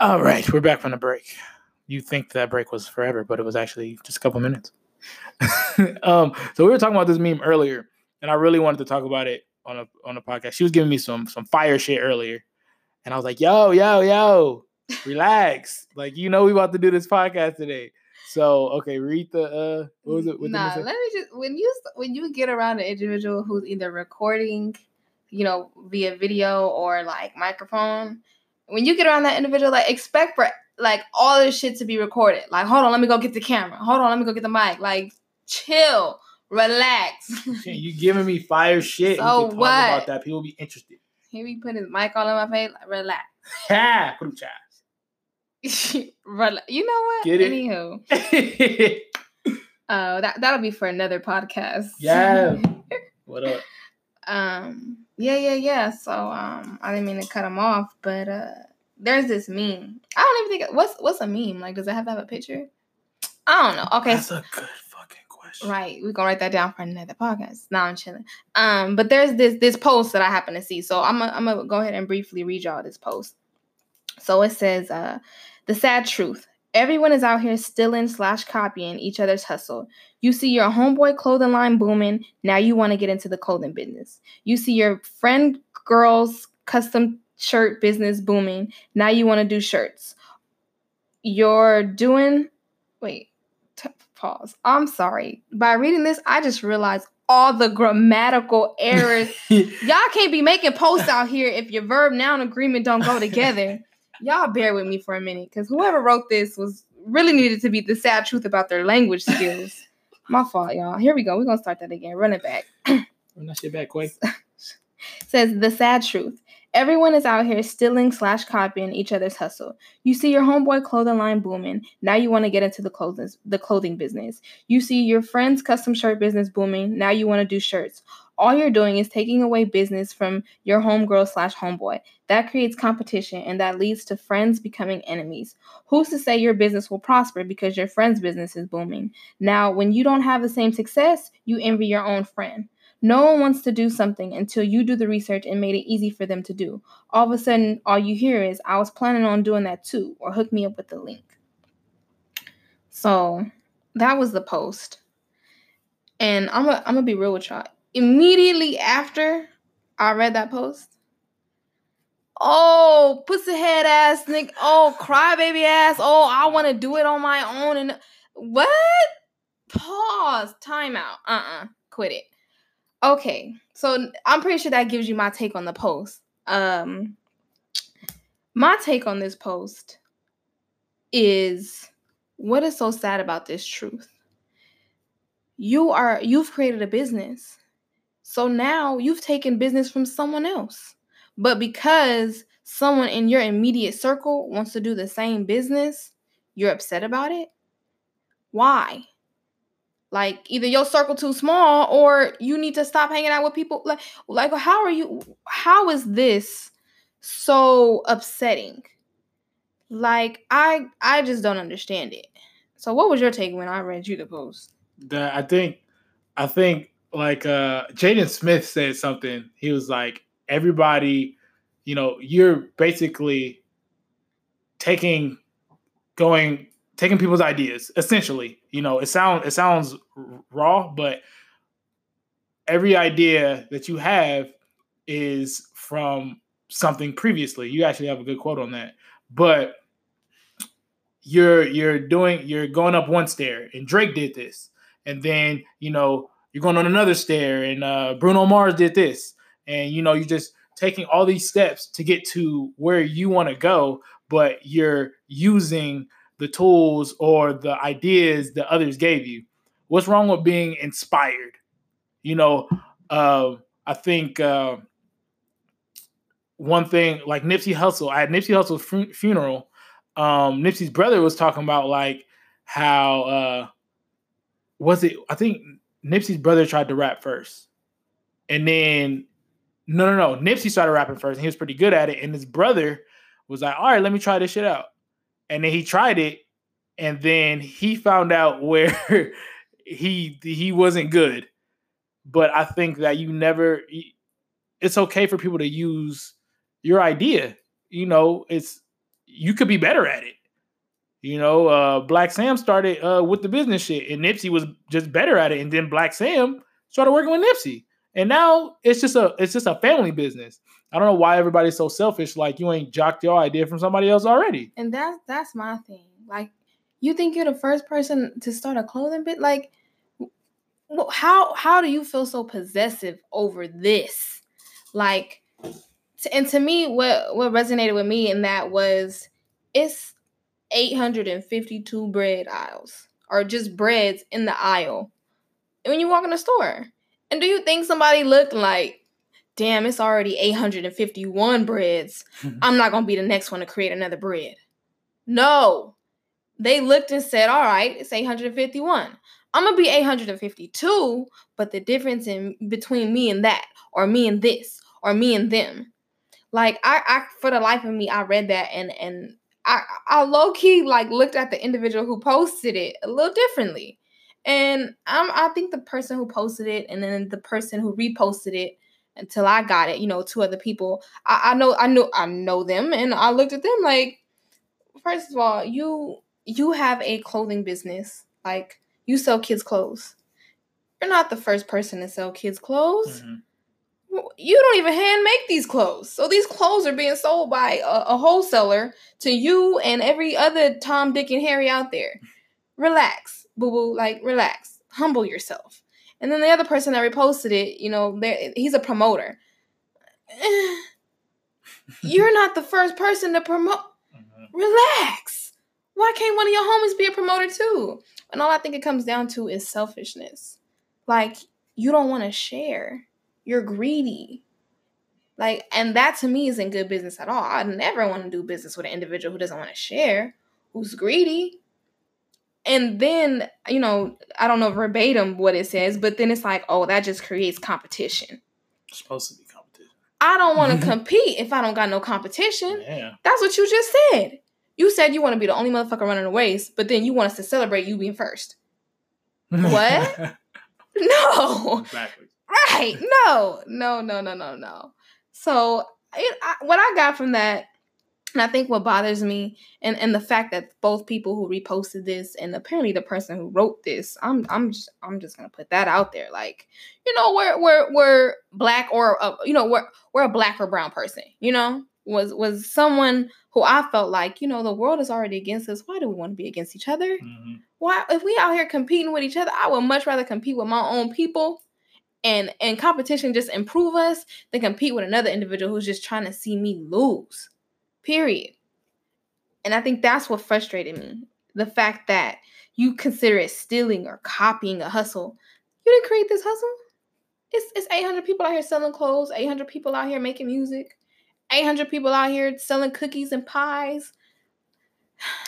All right, we're back from the break. You think that break was forever, but it was actually just a couple minutes. um, so we were talking about this meme earlier, and I really wanted to talk about it on a on a podcast. She was giving me some some fire shit earlier, and I was like, "Yo, yo, yo, relax! like you know we about to do this podcast today." So okay, read the uh, what was it? What nah, let me just when you when you get around an individual who's either recording, you know, via video or like microphone when you get around that individual, like expect for like all this shit to be recorded. Like, hold on, let me go get the camera. Hold on, let me go get the mic. Like, chill, relax. you giving me fire shit. So what? about that. People be interested. He be putting his mic all in my face. Like, relax. Ha! put him Rel- you know what? Get it? Anywho. uh, that that'll be for another podcast. Yeah. what up? Um yeah, yeah, yeah. So um, I didn't mean to cut him off, but uh, there's this meme. I don't even think what's what's a meme like. Does it have to have a picture? I don't know. Okay, that's a good fucking question. Right, we're gonna write that down for another podcast. Now I'm chilling. Um, but there's this this post that I happen to see, so I'm gonna I'm gonna go ahead and briefly read y'all this post. So it says, uh, the sad truth. Everyone is out here stealing slash copying each other's hustle. You see your homeboy clothing line booming. Now you want to get into the clothing business. You see your friend girl's custom shirt business booming. Now you want to do shirts. You're doing. Wait, t- pause. I'm sorry. By reading this, I just realized all the grammatical errors. Y'all can't be making posts out here if your verb noun agreement don't go together y'all bear with me for a minute because whoever wrote this was really needed to be the sad truth about their language skills. My fault, y'all. Here we go. We're gonna start that again. Run it back. Run that shit back quick. Says the sad truth. Everyone is out here stealing slash copying each other's hustle. You see your homeboy clothing line booming. Now you want to get into the clothing the clothing business. You see your friend's custom shirt business booming. Now you want to do shirts all you're doing is taking away business from your homegirl slash homeboy. That creates competition and that leads to friends becoming enemies. Who's to say your business will prosper because your friend's business is booming? Now, when you don't have the same success, you envy your own friend. No one wants to do something until you do the research and made it easy for them to do. All of a sudden, all you hear is, I was planning on doing that too, or hook me up with the link. So that was the post. And I'm going to be real with y'all immediately after I read that post, oh, pussy head ass nigga, oh, crybaby ass, oh, I want to do it on my own. And what? Pause, timeout. Uh uh-uh, uh, quit it. Okay, so I'm pretty sure that gives you my take on the post. Um, my take on this post is what is so sad about this truth? You are you've created a business so now you've taken business from someone else. But because someone in your immediate circle wants to do the same business, you're upset about it? Why? Like either your circle too small or you need to stop hanging out with people like like how are you how is this so upsetting? Like I I just don't understand it. So what was your take when I read you the post? That I think I think like uh Jaden Smith said something. He was like, everybody, you know, you're basically taking going taking people's ideas essentially. You know it sounds it sounds raw but every idea that you have is from something previously. You actually have a good quote on that. But you're you're doing you're going up one stair and drake did this. And then you know you're going on another stair, and uh, Bruno Mars did this, and you know you're just taking all these steps to get to where you want to go, but you're using the tools or the ideas that others gave you. What's wrong with being inspired? You know, uh, I think uh, one thing like Nipsey Hussle, I had Nipsey Hussle's fun- funeral. Um, Nipsey's brother was talking about like how uh, was it? I think Nipsey's brother tried to rap first. And then no, no, no. Nipsey started rapping first and he was pretty good at it. And his brother was like, all right, let me try this shit out. And then he tried it. And then he found out where he he wasn't good. But I think that you never it's okay for people to use your idea. You know, it's you could be better at it. You know, uh, Blacc Sam started uh, with the business shit, and Nipsey was just better at it. And then Blacc Sam started working with Nipsey, and now it's just a it's just a family business. I don't know why everybody's so selfish. Like you ain't jocked your idea from somebody else already. And that's that's my thing. Like, you think you're the first person to start a clothing bit? Like, how how do you feel so possessive over this? Like, and to me, what what resonated with me in that was it's 852 bread aisles or just breads in the aisle when you walk in the store. And do you think somebody looked like, damn, it's already 851 breads. I'm not going to be the next one to create another bread. No. They looked and said, all right, it's 851. I'm going to be 852, but the difference in between me and that, or me and this, or me and them. Like I, I for the life of me, I read that and and I, I low key like looked at the individual who posted it a little differently. And I'm I think the person who posted it and then the person who reposted it until I got it, you know, two other people. I, I know I know I know them and I looked at them like first of all, you you have a clothing business. Like you sell kids clothes. You're not the first person to sell kids clothes. Mm-hmm you don't even hand make these clothes. So these clothes are being sold by a, a, wholesaler to you and every other Tom, Dick, and Harry out there. Relax, boo boo. Like, relax. Humble yourself. And then the other person that reposted it, you know, he's a promoter. You're not the first person to promote. Mm-hmm. Relax. Why can't one of your homies be a promoter too? And all I think it comes down to is selfishness. Like, you don't want to share you're greedy. Like, and that to me isn't good business at all. I never want to do business with an individual who doesn't want to share, who's greedy. And then, you know, I don't know verbatim what it says, but then it's like, oh, that just creates competition. It's supposed to be competition. I don't want to compete if I don't got no competition. Yeah. That's what you just said. You said you want to be the only motherfucker running the race, but then you want us to celebrate you being first. What? no. Exactly. Right. No, no, no, no, no, no. So it, I, what I got from that, and I think what bothers me, and, and the fact that both people who reposted this and apparently the person who wrote this, I'm I'm just I'm just gonna put that out there. Like, you know, we're we're we're black or uh, you know we're we're a black or brown person. You know, was was someone who I felt like you know the world is already against us. Why do we want to be against each other? Mm-hmm. Why if we out here competing with each other, I would much rather compete with my own people and and competition just improve us than compete with another individual who's just trying to see me lose. Period. And I think that's what frustrated me. The fact that you consider it stealing or copying a hustle. You didn't create this hustle. It's, it's 800 people out here selling clothes, 800 people out here making music, 800 people out here selling cookies and pies.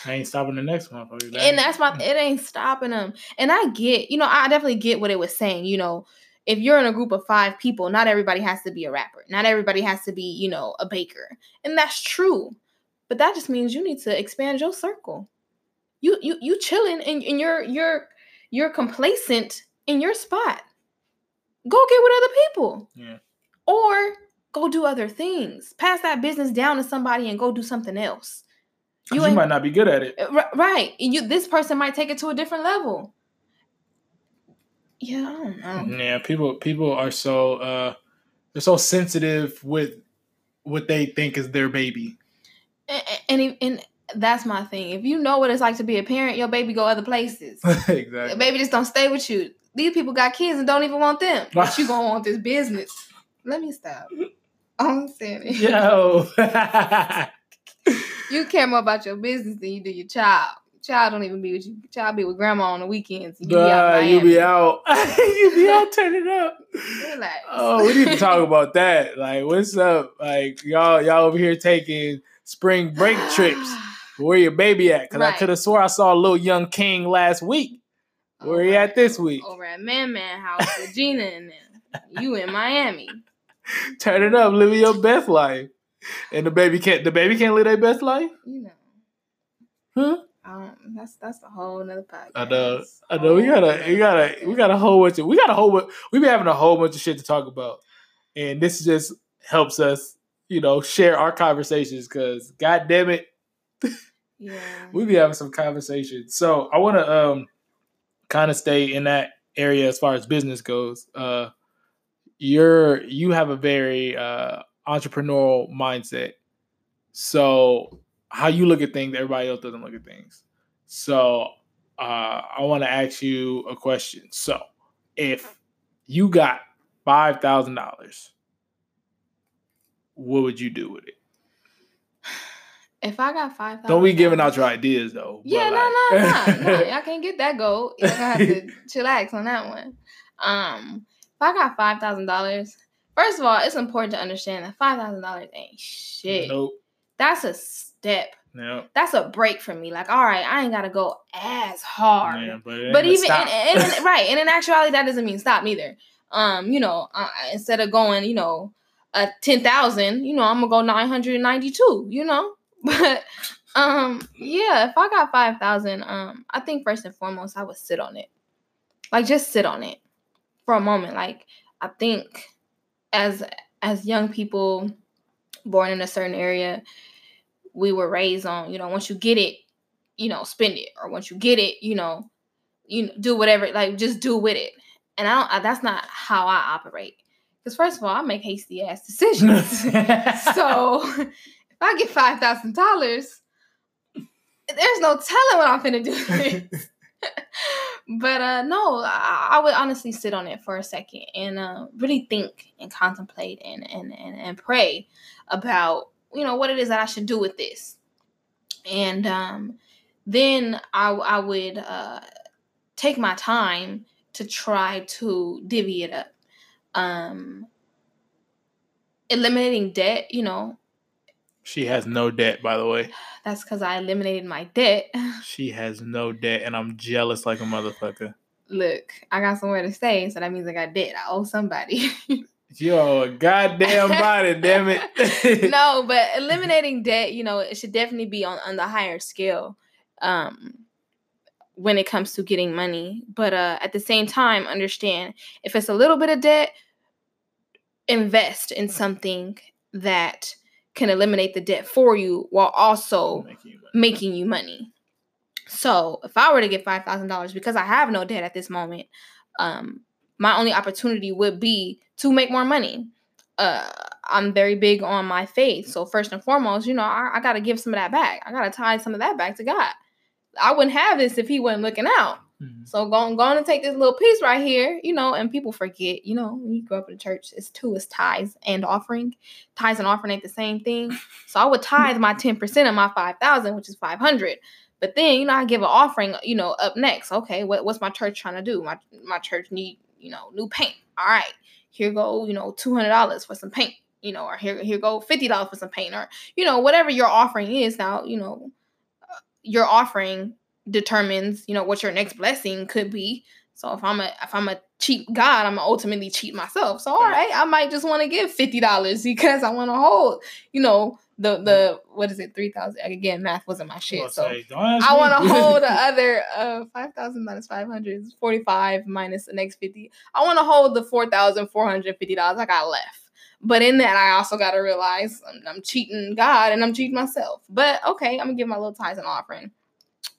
I ain't stopping the next one. And that's my, mm. it ain't stopping them. And I get, you know, I definitely get what it was saying. You know, if you're in a group of five people, not everybody has to be a rapper. Not everybody has to be, you know, a baker. And that's true. But that just means you need to expand your circle. You you you chilling and, and you're you're you're complacent in your spot. Go get with other people. Yeah. Or go do other things. Pass that business down to somebody and go do something else. You, you might not be good at it. Uh, right. And you this person might take it to a different level. Yeah, I don't know. Yeah, people people are so uh they're so sensitive with what they think is their baby. And, and and that's my thing. If you know what it's like to be a parent, your baby go other places. exactly. Your baby just don't stay with you. These people got kids and don't even want them. But you gonna want this business. Let me stop. I'm saying it. Yo. you care more about your business than you do your child child don't even be with you. Child be with grandma on the weekends. You be out. You be out. you be out. Turn it up. Relax. Oh, we need to talk about that. Like, what's up? Like, y'all, y'all over here taking spring break trips. Where your baby at? Because right. I could have swore I saw a little young king last week. Oh, Where over, he at this week? Over at Man Man House with Gina and them. You in Miami. Turn it up, living your best life. And the baby can't. The baby can't live their best life. You know. Huh? Um, that's that's a whole nother podcast. I know, I know. We gotta, we gotta, we got a whole bunch of, we got a whole, we been having a whole bunch of shit to talk about, and this just helps us, you know, share our conversations. Because, god damn it, Yeah. we be having some conversations. So I want to um kind of stay in that area as far as business goes. Uh, you're you have a very uh entrepreneurial mindset. So how you look at things, everybody else doesn't look at things. So uh, I want to ask you a question. So if you got five thousand dollars, what would you do with it? If I got five thousand, Don't be giving out your ideas though. Yeah, no, like- no, no, no. I can't get that gold. I have to chillax on that one. Um, if I got five thousand dollars, first of all, it's important to understand that five thousand dollars ain't shit. Nope. That's a step. Nope. That's a break for me. Like, all right, I ain't gotta go as hard. Yeah, but but even gonna and, stop. and, right, and in actuality, that doesn't mean stop neither. Um, you know, uh, instead of going, you know, a ten thousand, you know, I'm gonna go nine hundred ninety two. You know, but um, yeah, if I got five thousand, um, I think first and foremost, I would sit on it, like just sit on it for a moment. Like I think as as young people born in a certain area, we were raised on, you know, once you get it, you know, spend it, or once you get it, you know, you know, do whatever, like just do with it. And I don't. I, that's not how I operate. Because first of all, I make hasty ass decisions. so if I get five thousand dollars, there's no telling what I'm gonna do. but uh no, I, I would honestly sit on it for a second and uh, really think and contemplate and, and and and pray about you know what it is that I should do with this. And um then I I would uh take my time to try to divvy it up. Um eliminating debt, you know, she has no debt, by the way. that's because I eliminated my debt. She has no debt, and I'm jealous like a motherfucker. Look, I got somewhere to stay, so that means I got debt. I owe somebody. Yo, a goddamn body, damn it. no, but eliminating debt, you know, it should definitely be on, on the higher scale um, when it comes to getting money. But uh, at the same time, understand if it's a little bit of debt, invest in something that can eliminate the debt for you while also Making you money. making you money. So if I were to get five thousand dollars because I have no debt at this moment, um, my only opportunity would be to make more money. Uh, I'm very big on my faith, so first and foremost, you know, I, I got to give some of that back. I got to tie some of that back to God. I wouldn't have this if He wasn't looking out. Mhm. So go on, go on and take this little piece right here, you know, and people forget, you know, when you grow up in the church, it's two, it's tithes and offering. Tithes and offering ain't the same thing. So I would tithe my 10% of my 5,000, which is 500. But then, you know, I give an offering, you know, up next. Okay, what, what's my church trying to do? My my church need, you know, new paint. All right, here go, you know, $200 for some paint, you know, or here, here go $50 for some paint, or, you know, whatever your offering is. Now, you know, uh, your offering determines you know what your next blessing could be. So if i'm a if i'm a cheap god i'm ultimately cheat myself. So all right. i might just want to give $50 because i want to hold you know the the what is it 3000 again math wasn't my shit so say, I want to hold the other uh five thousand minus five hundred is forty five minus the next fifty. I want to hold the four thousand four hundred fifty dollars I got left. But in that, I also got to realize I'm, I'm cheating God and I'm cheating myself. But okay, I'm gonna give my little tithes and offering.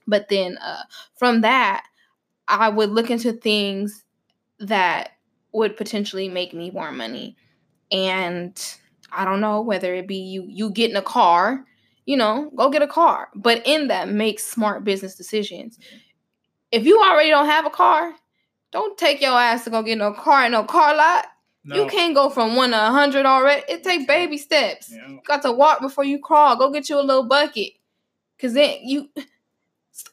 But then uh from that, I would look into things that would potentially make me more money, and I don't know whether it be you you getting a car you know, go get a car. But in that, make smart business decisions. If you already don't have a car, don't take your ass to go get no car in no car lot. No. You can't go from one to a hundred already. It take baby steps. Yeah. You got to walk before you crawl. Go get you a little bucket. Cause then you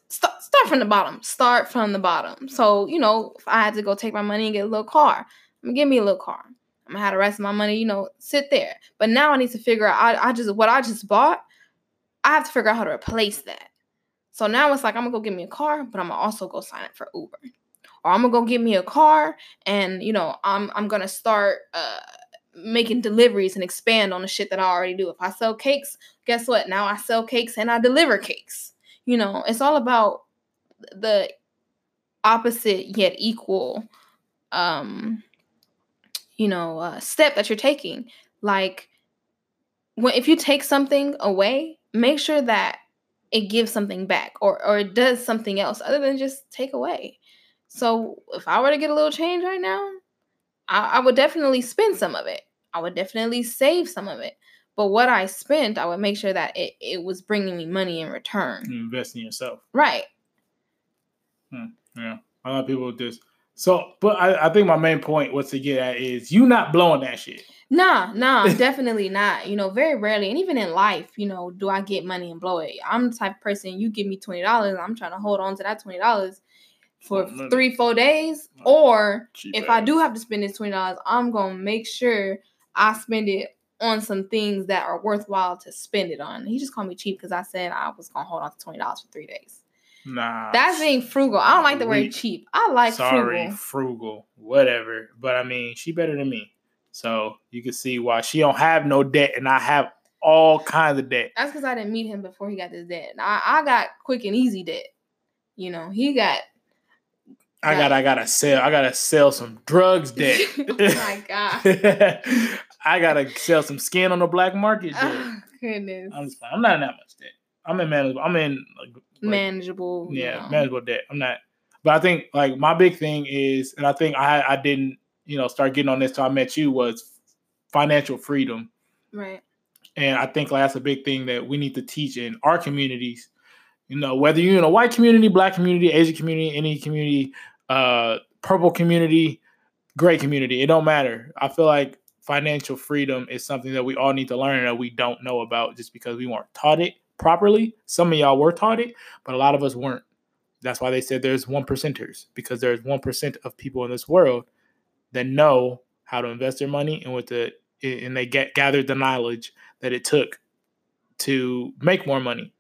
start start from the bottom. Start from the bottom. So, you know, if I had to go take my money and get a little car, I'm gonna give me a little car. I'm gonna the rest of my money, you know, sit there. But now I need to figure out I, I just what I just bought, I have to figure out how to replace that. So now it's like I'm gonna go get me a car, but I'm gonna also go sign up for Uber. Or I'm gonna go get me a car and you know, I'm I'm gonna start uh making deliveries and expand on the shit that I already do. If I sell cakes, guess what? Now I sell cakes and I deliver cakes. You know, it's all about the opposite yet equal um you know, uh, step that you're taking. Like when if you take something away, make sure that it gives something back or or it does something else other than just take away. So if I were to get a little change right now, I, I would definitely spend some of it. I would definitely save some of it. But what I spent, I would make sure that it, it was bringing me money in return. You invest in yourself. Right. Hmm. Yeah. A lot of people just so but I, I think my main point was to get at is you not blowing that shit. Nah, nah, definitely not. You know, very rarely, and even in life, you know, do I get money and blow it. I'm the type of person you give me twenty dollars, I'm trying to hold on to that twenty dollars for Oh, three, four days. Or Cheap if I do have to spend this twenty dollars, I'm gonna make sure I spend it on some things that are worthwhile to spend it on. He just called me cheap because I said I was gonna hold on to twenty dollars for three days. Nah. That's being frugal. I don't like the word cheap. I like sorry, frugal. frugal, whatever. But I mean, she better than me, so you can see why she don't have no debt, and I have all kinds of debt. That's because I didn't meet him before he got this debt. I, I got quick and easy debt. You know, he got. I got, I gotta sell, I gotta sell some drugs debt. oh my god. I gotta sell some skin on the black market. Oh, debt. Oh, goodness. I'm just, I'm not in that much debt. I'm in manageable. I'm in like, Manageable. yeah, know. manageable debt. I'm not, but I think like my big thing is, and I think I I didn't you know start getting on this till I met you was financial freedom, Right. and I think like that's a big thing that we need to teach in our communities. You know, whether you're in a white community, black community, Asian community, any community, uh, purple community, gray community, it don't matter. I feel like financial freedom is something that we all need to learn that we don't know about just because we weren't taught it properly. Some of y'all were taught it, but a lot of us weren't. That's why they said there's one percenters because there's one percent of people in this world that know how to invest their money and with the and they get gathered the knowledge that it took to make more money.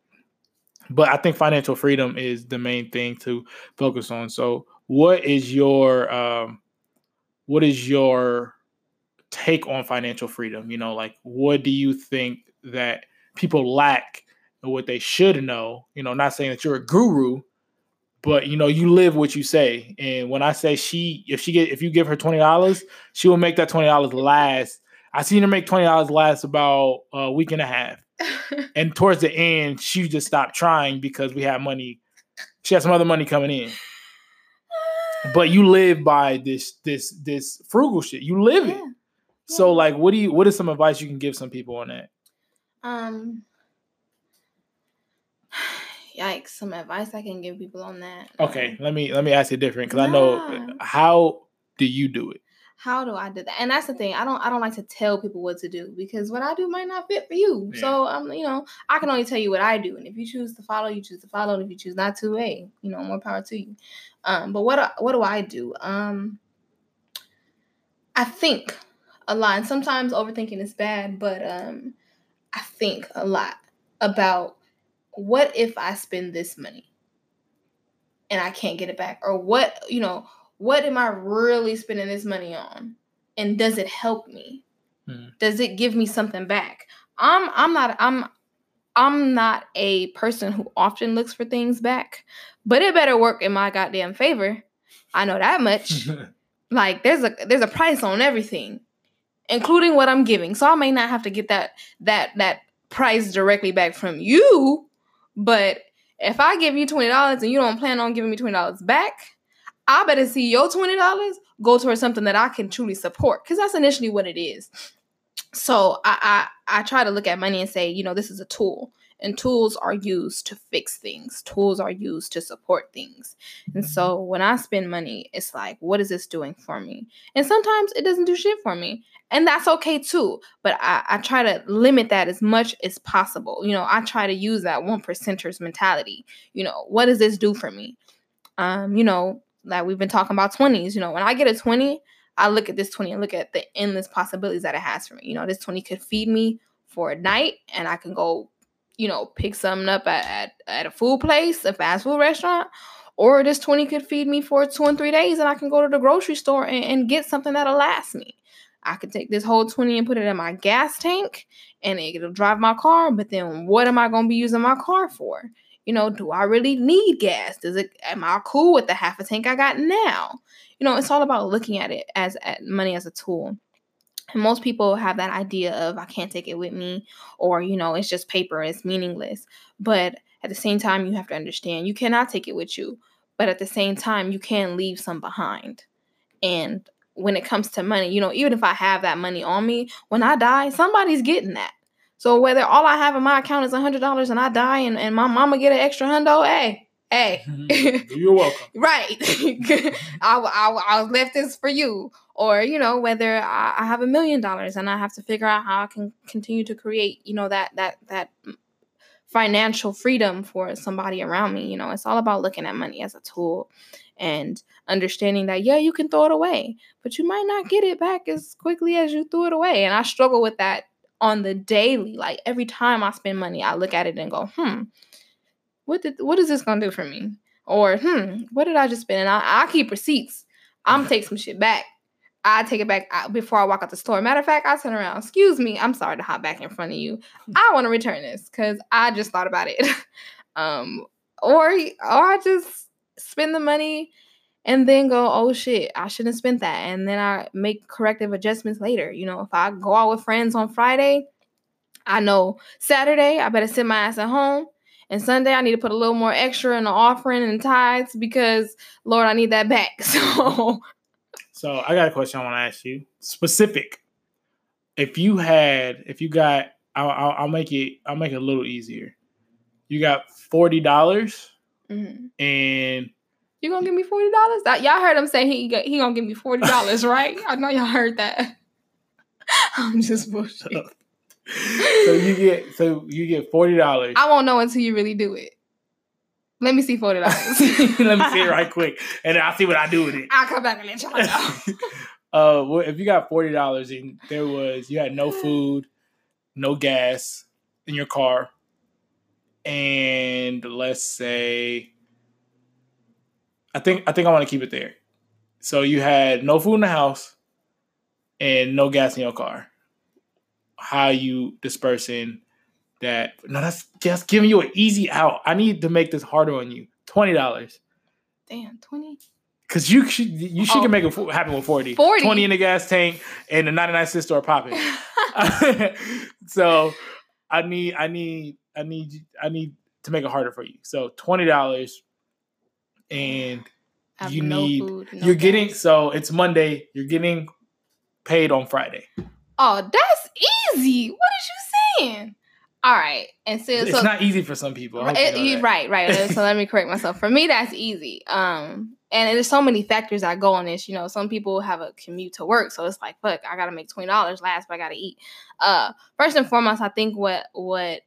But I think financial freedom is the main thing to focus on. So, what is your um, what is your take on financial freedom? You know, like what do you think that people lack and what they should know? You know, not saying that you're a guru, but you know, you live what you say. And when I say she, if she get if you give her twenty dollars, she will make that twenty dollars last. I seen her make twenty dollars last about a week and a half. And towards the end, she just stopped trying because we had money. She had some other money coming in. But you live by this this this frugal shit. You live it. Yeah. So like what do you what is some advice you can give some people on that? Um. Yikes! Some advice I can give people on that. Okay, Um, let me let me ask you different because I know how do you do it? how do I do that? And that's the thing. I don't I don't like to tell people what to do because what I do might not fit for you. Yeah. So um, you know, I can only tell you what I do. And if you choose to follow, you choose to follow. And if you choose not to, hey, you know, more power to you. Um, but what what do I do? Um I think a lot. And sometimes overthinking is bad, but um I think a lot about what if I spend this money and I can't get it back? Or what, you know, what am I really spending this money on? And does it help me? Hmm. Does it give me something back? I'm I'm not I'm I'm not a person who often looks for things back, but it better work in my goddamn favor. I know that much. like there's a there's a price on everything, including what I'm giving. So I may not have to get that that that price directly back from you, but if I give you twenty dollars and you don't plan on giving me twenty dollars back, I better see your twenty dollars go towards something that I can truly support because that's initially what it is. So I, I I try to look at money and say, you know, this is a tool, and tools are used to fix things. Tools are used to support things. And so when I spend money, it's like, what is this doing for me? And sometimes it doesn't do shit for me. And that's okay too. But I, I try to limit that as much as possible. You know, I try to use that one percenters mentality. You know, what does this do for me? Um, you know, like we've been talking about 20s. You know, when I get a 20, I look at this 20 and look at the endless possibilities that it has for me. You know, this 20 could feed me for a night and I can go, you know, pick something up at, at, at a food place, a fast food restaurant, or this 20 could feed me for two and three days and I can go to the grocery store and, and get something that'll last me. I could take this whole 20 and put it in my gas tank and it'll drive my car, but then what am I going to be using my car for? You know, do I really need gas? Does it am I cool with the half a tank I got now? You know, it's all about looking at it as at money as a tool. And most people have that idea of I can't take it with me or you know, it's just paper, it's meaningless. But At the same time, you have to understand you cannot take it with you, but at the same time, you can leave some behind. And when it comes to money, you know, even if I have that money on me, when I die, somebody's getting that. So whether all I have in my account is a hundred dollars and I die and, and my mama get an extra hundo, hey, hey, you're welcome. right. I, I, I left this for you. Or, you know, whether I, I have a million dollars and I have to figure out how I can continue to create, you know, that that that financial freedom for somebody around me. You know, it's all about looking at money as a tool and understanding that yeah you can throw it away but you might not get it back as quickly as you threw it away. And i struggle with that on the daily. Like every time i spend money i look at it and go hmm what did what is this gonna do for me? Or hmm what did i just spend? And i, I keep receipts. I'm take some shit back I take it back before I walk out the store. Matter of fact, I turn around. Excuse me, I'm sorry to hop back in front of you. I want to return this because I just thought about it. um, or or I just spend the money and then go, oh shit, I shouldn't have spent that. And then I make corrective adjustments later. You know, if I go out with friends on Friday, I know Saturday I better sit my ass at home. And Sunday I need to put a little more extra in the offering and tithes because Lord, I need that back. So So I got a question I want to ask you. Specific. If you had, if you got, I'll, I'll, I'll make it, I'll make it a little easier. You got forty dollars, mm-hmm. and you gonna give me forty dollars? Y'all heard him say he he gonna give me forty dollars, right? I know y'all heard that. I'm just bullshit. so you get so you get forty dollars. I won't know until you really do it. Let me see forty dollars. let me see it right quick, and I'll see what I do with it. I'll come back and let y'all know. uh, well, if you got forty dollars and there was you had no food, no gas in your car, and let's say I think I think I want to keep it there. So you had no food in the house and no gas in your car. How you dispersing that? No, that's just giving you an easy out. I need to make this harder on you. Twenty dollars. Damn, twenty. Cause you should you should oh. make it oh. happen with 40. 40. 20 in the gas tank and the 99 cent store popping. so I need I need I need I need to make it harder for you. So twenty dollars and you no need food, no you're gas. getting so it's Monday, you're getting paid on Friday. Oh, that's easy. What is you saying? All right, and so it's so, not easy for some people. It, you know right, right. so let me correct myself. For me, that's easy. Um, and there's so many factors that go on this. You know, some people have a commute to work, so it's like, fuck, I gotta make twenty dollars last, but I gotta eat. Uh, first and foremost, I think what what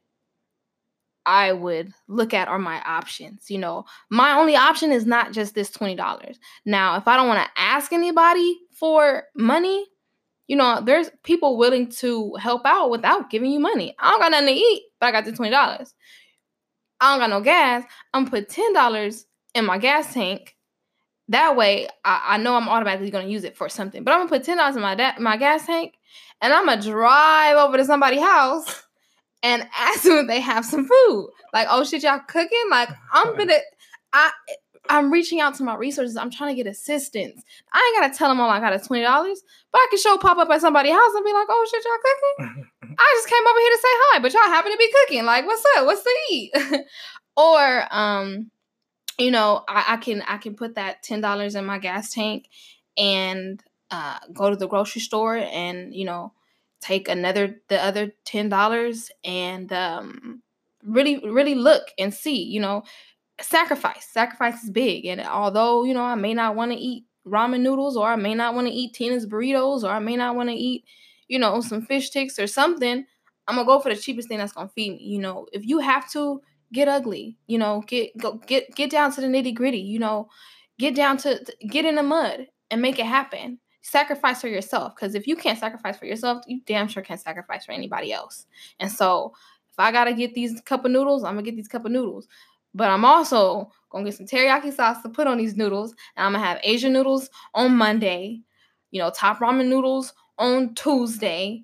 I would look at are my options. You know, my only option is not just this $20. Now, if I don't want to ask anybody for money, you know, there's people willing to help out without giving you money. I don't got nothing to eat, but I got the $20. I don't got no gas. I'm gonna put $10 in my gas tank. That way, I, I know I'm automatically gonna use it for something. But I'm gonna put $10 in my da- my gas tank and I'm gonna drive over to somebody's house and ask them if they have some food. Like, oh shit, y'all cooking? Like, I'm gonna, I, I'm reaching out to my resources. I'm trying to get assistance. I ain't gotta tell them all I got is twenty dollars, but I can show pop up at somebody's house and be like, "Oh shit, y'all cooking? I just came over here to say hi, but y'all happen to be cooking. Like, what's up? What's to eat?" or, um, you know, I, I can I can put that ten dollars in my gas tank and uh, go to the grocery store and you know take another the other ten dollars and um, really really look and see you know sacrifice. Sacrifice is big and although you know i may not want to eat ramen noodles or i may not want to eat tina's burritos or i may not want to eat you know some fish sticks or something i'm gonna go for the cheapest thing that's gonna feed me you know? If you have to get ugly you know? Get go get get down to the nitty gritty you know? Get down to get in the mud and make it happen. Sacrifice for yourself because if you can't sacrifice for yourself you damn sure can't sacrifice for anybody else. And so if i gotta get these cup of noodles i'm gonna get these cup of noodles but i'm also gonna get some teriyaki sauce to put on these noodles and i'm gonna have asian noodles on monday you know top ramen noodles on tuesday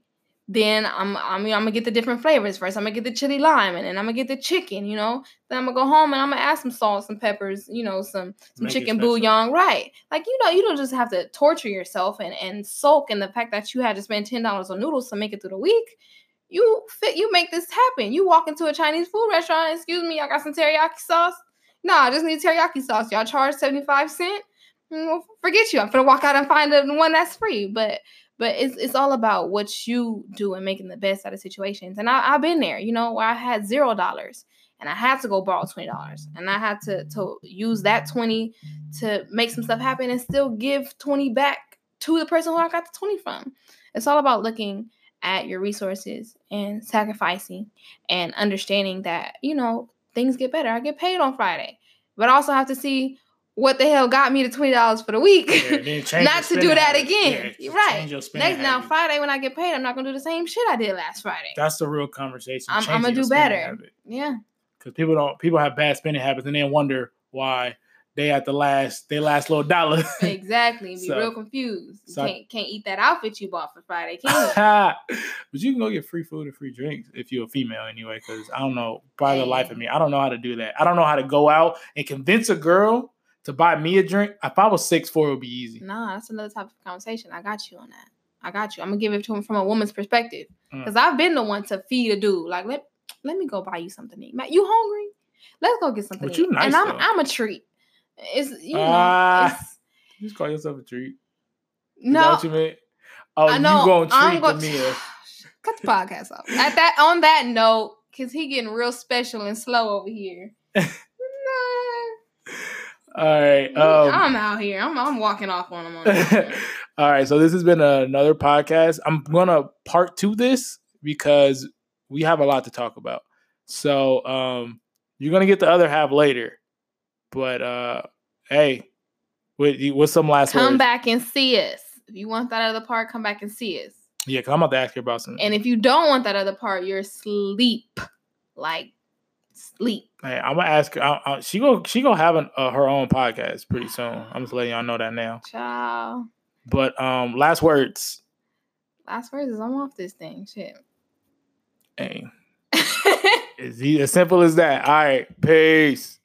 then I'm I'm, I'm gonna get the different flavors first. I'm gonna get the chili lime, and then I'm gonna get the chicken. You know, then I'm gonna go home and I'm gonna add some salt, some peppers. You know, some some Make chicken bouillon. Right? Like you know, you don't just have to torture yourself and and sulk in the fact that you had to spend ten dollars on noodles to make it through the week. You fit you make this happen. You walk into a Chinese food restaurant, excuse me, I got some teriyaki sauce. No, I just need teriyaki sauce. Y'all charge 75 cent. Mm, forget you. I'm gonna walk out and find the one that's free. But but it's it's all about what you do and making the best out of situations. And I, I've been there, you know, where I had zero dollars and I had to go borrow twenty dollars, and I had to to use that twenty to make some stuff happen and still give twenty back to the person who I got the twenty from. It's all about looking at your resources and sacrificing and understanding that you know things get better. I get paid on Friday, but I also have to see what the hell got me to twenty dollars for the week. Yeah, not to do that habit. again. Yeah, right. Next now Friday when I get paid, I'm not gonna do the same shit I did last Friday. That's the real conversation. I'm, I'm gonna do better. Habit. Yeah because people don't people have bad spending habits and then wonder why they at the last they last little dollar. exactly. Be so, real confused. So can't can't eat that outfit you bought for Friday, can you? but you can go get free food and free drinks if you're a female anyway. Because I don't know, by the life of me, I don't know how to do that. I don't know how to go out and convince a girl to buy me a drink. If I was six four, it would be easy. Nah, that's another type of conversation. I got you on that. I got you. I'm gonna give it to him from a woman's perspective because mm. I've been the one to feed a dude. Like let let me go buy you something to eat. Matt, you hungry? Let's go get something. But you nice, and I'm though. I'm a treat. It's you know. Uh, it's, you just call yourself a treat. Is no, you? Oh, I know, you gonna treat I'm go- the meal? Cut the podcast off. At that on that note, cause he getting real special and slow over here. All right. Um, I'm out here. I'm I'm walking off on him. All right. So this has been another podcast. I'm gonna part two this because we have a lot to talk about. So um, you're gonna get the other half later. But uh, hey, what, what's some last words. come words? back and see us. If you want that other part, come back and see us. Yeah, cause I'm about to ask you about some. And if you don't want that other part, you're asleep, like sleep. Hey, I'm gonna ask. I, I, she go. She gonna have an, uh, her own podcast pretty soon. I'm just letting y'all know that now. Ciao. But um, last words. Last words is I'm off this thing. Shit. Hey. it's as simple as that. All right. Peace.